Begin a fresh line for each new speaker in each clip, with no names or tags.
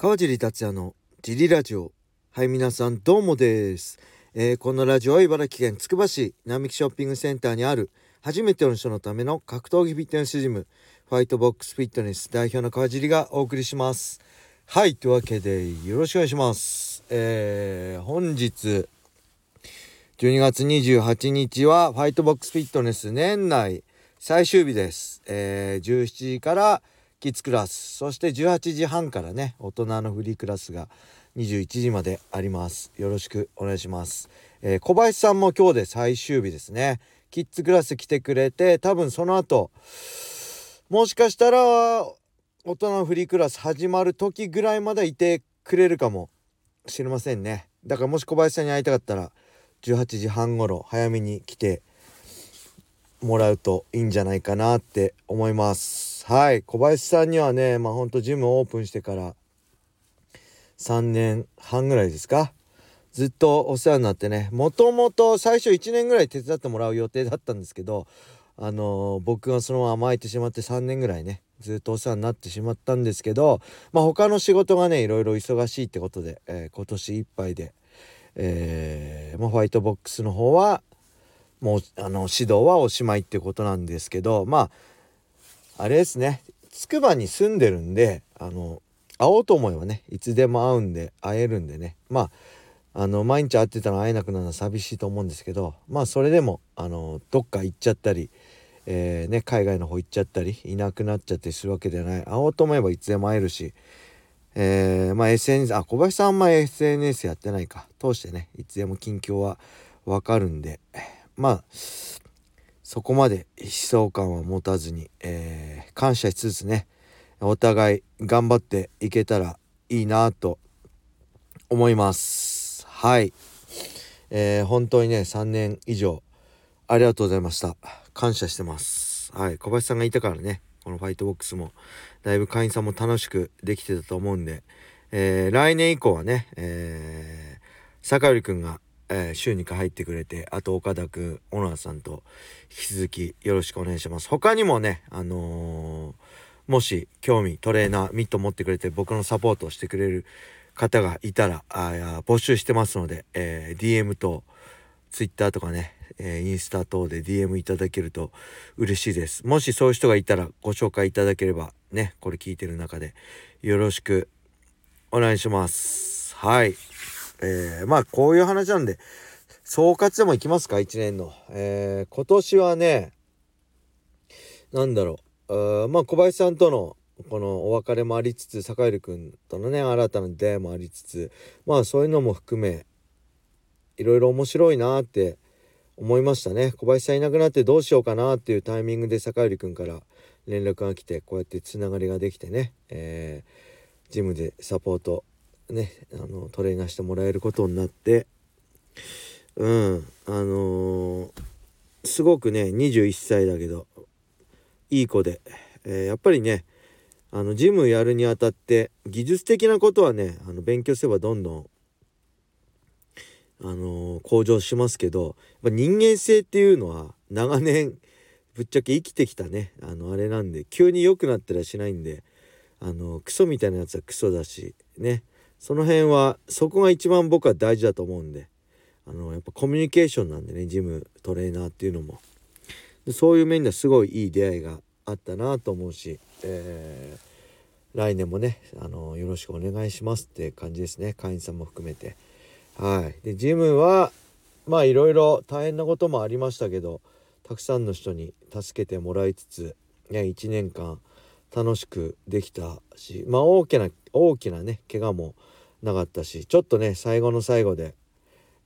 川尻達也のジリラジオ。はい、皆さんどうもです。えー、このラジオは茨城県つくば市並木ショッピングセンターにある初めての人のための格闘技フィットネスジム、ファイトボックスフィットネス代表の川尻がお送りします。はい、というわけでよろしくお願いします。えー、本日、12月28日はファイトボックスフィットネス年内最終日です。えー、17時からキッズクラス。そして18時半からね大人のフリークラスが21時まであります。よろしくお願いします、えー、小林さんも今日で最終日ですね。キッズクラス来てくれて多分その後もしかしたら大人のフリークラス始まる時ぐらいまでいてくれるかもしれませんね。だからもし小林さんに会いたかったら18時半頃早めに来てもらうといいんじゃないかなって思います。はい小林さんにはねまあほんとジムオープンしてから3年半ぐらいですか。ずっとお世話になってねもともと最初1年ぐらい手伝ってもらう予定だったんですけどあのー、僕がそのまま甘えてしまって3年ぐらいねずっとお世話になってしまったんですけどまあ他の仕事がねいろいろ忙しいってことで、えー、今年いっぱいで、えーまあ、ホワイトボックスの方はもうあの指導はおしまいってことなんですけどまああれですね。つくばに住んでるんであの会おうと思えばねいつでも会うんで会えるんでね。まああの毎日会ってたら会えなくなるのは寂しいと思うんですけどまあそれでもあのどっか行っちゃったり、えー、ね、海外の方行っちゃったりいなくなっちゃったりするわけではない。会おうと思えばいつでも会えるし、えー、まあ SNS あ小林さんあんま SNS やってないか。通してねいつでも近況はわかるんで。まあそこまで悲壮感は持たずに、えー、感謝しつつねお互い頑張っていけたらいいなと思います。はい。えー、本当にね3年以上ありがとうございました。感謝してます。はい。小林さんがいたからねこのファイトボックスもだいぶ会員さんも楽しくできてたと思うんで、えー、来年以降はね、えー、坂寄くんがえー、週2回入ってくれて、あと岡田くん、小野田さんと引き続きよろしくお願いします。他にもね、あのー、もし興味、トレーナー、ミット持ってくれて僕のサポートをしてくれる方がいたら、あや募集してますので、えー、DM と Twitter とかね、えインスタ等で DM いただけると嬉しいです。もしそういう人がいたらご紹介いただければね、これ聞いてる中でよろしくお願いします。はい。えー、まあこういう話なんで総括でもいきますか1年の、えー、今年はね何だろう。うまあ小林さんとのこのお別れもありつつ坂入君とのね新たな出会いもありつつまあそういうのも含めいろいろ面白いなって思いましたね。小林さんいなくなってどうしようかなっていうタイミングで坂入君から連絡が来てこうやってつながりができてね、えー、ジムでサポートねあのトレーナーしてもらえることになってうんあのー、すごくね21歳だけどいい子で、えー、やっぱりねあのジムやるにあたって技術的なことはねあの勉強すればどんどんあのー、向上しますけど人間性っていうのは長年ぶっちゃけ生きてきたねあのあれなんで急に良くなったらしないんであのクソみたいなやつはクソだしね。その辺はそこが一番僕は大事だと思うんで。あのやっぱコミュニケーションなんでねジムトレーナーっていうのも。でそういう面ではすごいいい出会いがあったなと思うし、えー、来年もねあのよろしくお願いしますって感じですね。会員さんも含めて。はい。でジムはまあいろいろ大変なこともありましたけどたくさんの人に助けてもらいつつ、ね、1年間楽しくできたしまあ大きな大きなね怪我もなかったしちょっとね最後の最後で、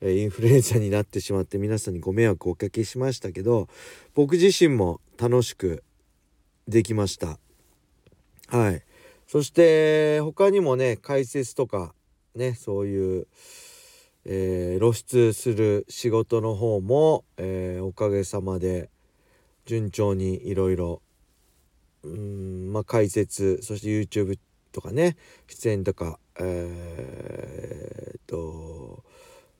インフルエンザになってしまって皆さんにご迷惑をおかけしましたけど僕自身も楽しくできました。はい。そして他にもね解説とかねそういう、えー、露出する仕事の方も、えー、おかげさまで順調にいろいろうんまあ解説そして YouTube とかね出演とかえー、と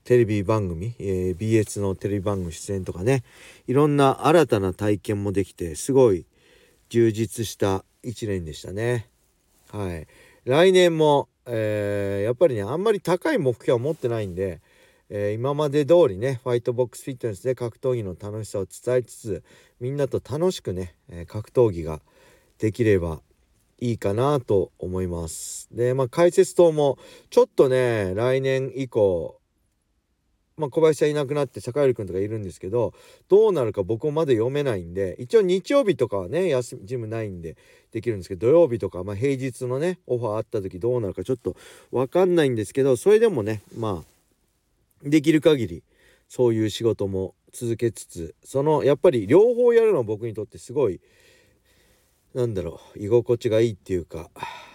テレビ番組、えー、BS のテレビ番組出演とかねいろんな新たな体験もできてすごい充実した1年でしたね。はい。来年もえー、やっぱりねあんまり高い目標は持ってないんで、えー、今まで通りねファイトボックスフィットネスで格闘技の楽しさを伝えつつみんなと楽しくね、格闘技ができればいいかなと思います。でまあ解説等もちょっとね来年以降まあ、小林さんいなくなって坂入君とかいるんですけどどうなるか僕もまだ読めないんで一応日曜日とかはね休みジムないんでできるんですけど土曜日とか、まあ、平日のねオファーあった時どうなるかちょっと分かんないんですけどそれでもねまあできる限りそういう仕事も続けつつそのやっぱり両方やるのは僕にとってすごいなんだろう居心地がいいっていうか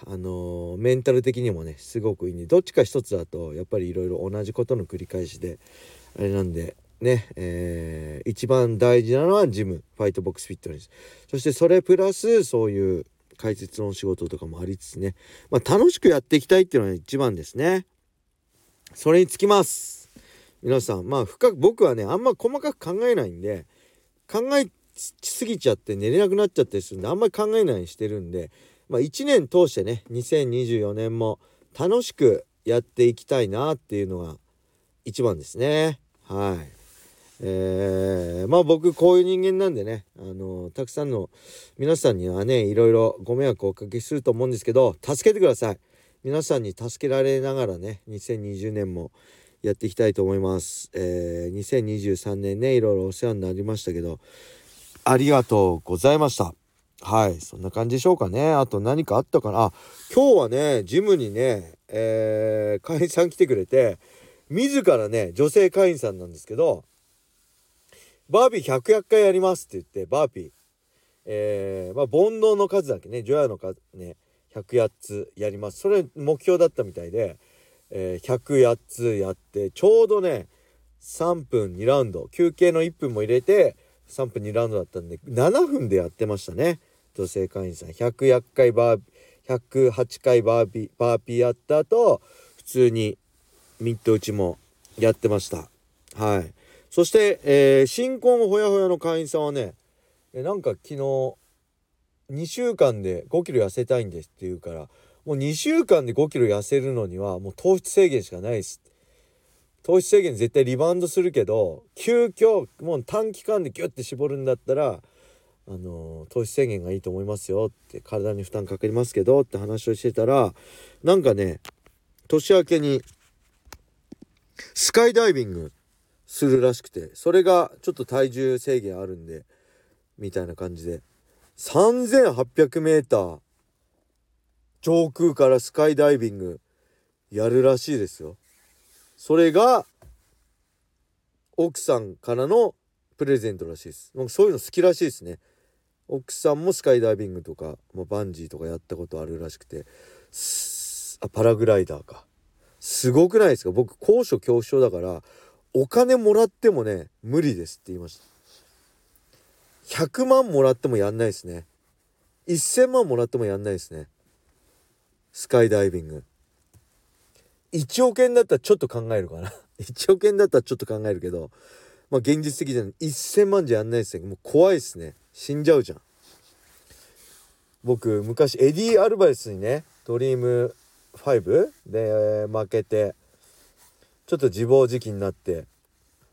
あの、メンタル的にもねすごくいいんでどっちか一つだとやっぱりいろいろ同じことの繰り返しであれなんでねえー、一番大事なのはジムファイトボックスフィットネス。そしてそれプラスそういう解説の仕事とかもありつつね、まあ、楽しくやっていきたいっていうのが一番ですね。それにつきます。皆さんまあ深く僕はねあんま細かく考えないんで考えすぎちゃって寝れなくなっちゃったりするんであんまり考えないようにしてるんで、まあ、1年通してね2024年も楽しくやっていきたいなっていうのが一番ですね。はい。えー、まあ僕こういう人間なんでね、あのー、たくさんの皆さんにはねいろいろご迷惑をおかけすると思うんですけど助けてください。皆さんに助けられながらね2020年もやっていきたいと思います、えー、2023年ねいろいろお世話になりましたけどありがとうございました。はい、そんな感じでしょうかね。あと何かあったかな。あ、今日はね、ジムにね、えー、会員さん来てくれて、自らね、女性会員さんなんですけど、バービー100厄回やりますって言って、バーピー。えー、まあ、煩悩の数だけね、除夜の数ね、108つやります。それ目標だったみたいで、えー、108つやって、ちょうどね、3分2ラウンド、休憩の1分も入れて、3分2ラウンドだったんで7分でやってましたね。女性会員さん。100回バー108回バービバーピーやった後普通にミット打ちもやってました。はい。そして、えー、新婚ほやほやの会員さんはねえなんか昨日2週間で5キロ痩せたいんですって言うからもう2週間で5キロ痩せるのにはもう糖質制限しかないです糖質制限絶対リバウンドするけど急遽もう短期間でギュッて絞るんだったらあの糖質制限がいいと思いますよって体に負担かかりますけどって話をしてたらなんかね年明けにスカイダイビングするらしくてそれがちょっと体重制限あるんでみたいな感じで 3800m 上空からスカイダイビングやるらしいですよ。それが奥さんからのプレゼントらしいです。そういうの好きらしいですね。奥さんもスカイダイビングとか、まあ、バンジーとかやったことあるらしくて。あパラグライダーか。すごくないですか？僕高所恐怖症だからお金もらってもね無理ですって言いました。100万もらってもやんないですね。1000万もらってもやんないですね。スカイダイビング。1億円だったらちょっと考えるかな。1億円だったらちょっと考えるけどまあ現実的じゃない。1000万じゃやんないですねもう怖いっすね。死んじゃうじゃん。僕昔エディ・アルバイスにねドリーム5で負けてちょっと自暴自棄になって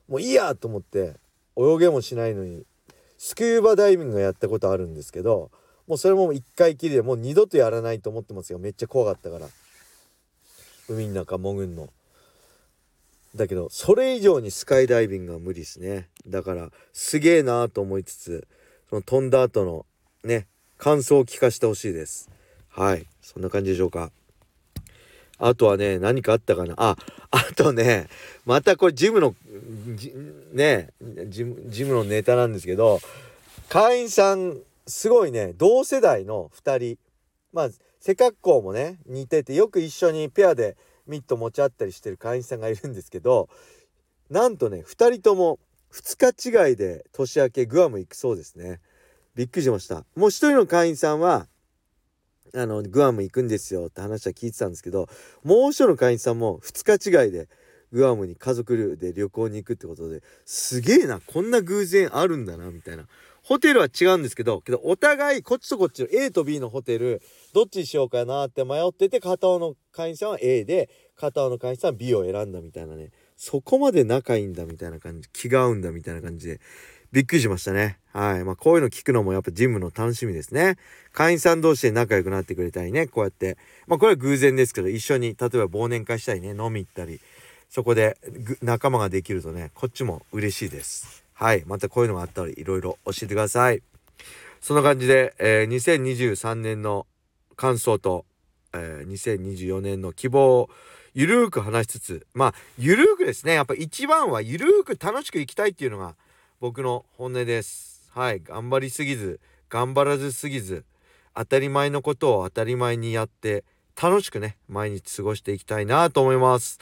もういいやと思って泳げもしないのにスキューバダイビングやったことあるんですけどもうそれも1回きりでもう二度とやらないと思ってますよ。めっちゃ怖かったから。海の中潜んの。だけどそれ以上にスカイダイビングは無理ですね。だからすげえなーと思いつつその飛んだ後のね感想を聞かせてほしいです。はい。そんな感じでしょうか。あとはね何かあったかな？ああとねまたこれジムのねジムジムのネタなんですけど会員さんすごいね同世代の2人。まあ背格好もね似ててよく一緒にペアでミット持ち合ったりしてる会員さんがいるんですけどなんとね2人とも2日違いで年明けグアム行くそうですね。びっくりしました。もう一人の会員さんはあのグアム行くんですよって話は聞いてたんですけどもう一人の会員さんも2日違いでグアムに家族で旅行に行くってことですげえなこんな偶然あるんだなみたいなホテルは違うんですけど、けどお互いこっちとこっちの A と B のホテル、どっちにしようかなって迷ってて、片方の会員さんは A で、片方の会員さんは B を選んだみたいなね。そこまで仲いいんだみたいな感じ、気が合うんだみたいな感じで、びっくりしましたね。はい。まあこういうの聞くのもやっぱジムの楽しみですね。会員さん同士で仲良くなってくれたりね、こうやって。まあこれは偶然ですけど、一緒に例えば忘年会したりね、飲み行ったり、そこで仲間ができるとね、こっちも嬉しいです。はい。またこういうのがあったらいろいろ教えてください。そんな感じで、えー、2023年の感想と、えー、2024年の希望をゆるーく話しつつ、まあ、ゆるーくですね。やっぱ一番はゆるーく楽しくいきたいっていうのが僕の本音です。はい。頑張りすぎず、頑張らずすぎず、当たり前のことを当たり前にやって、楽しくね、毎日過ごしていきたいなと思います。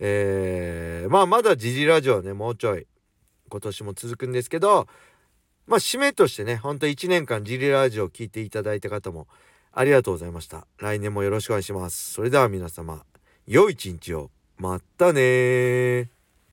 えー、まあ、まだジジラジオね、もうちょい、今年も続くんですけど、まあ、締めとしてね、ほんと1年間ジリラジオを聴いていただいた方もありがとうございました。来年もよろしくお願いします。それでは皆様、良い一日を。またね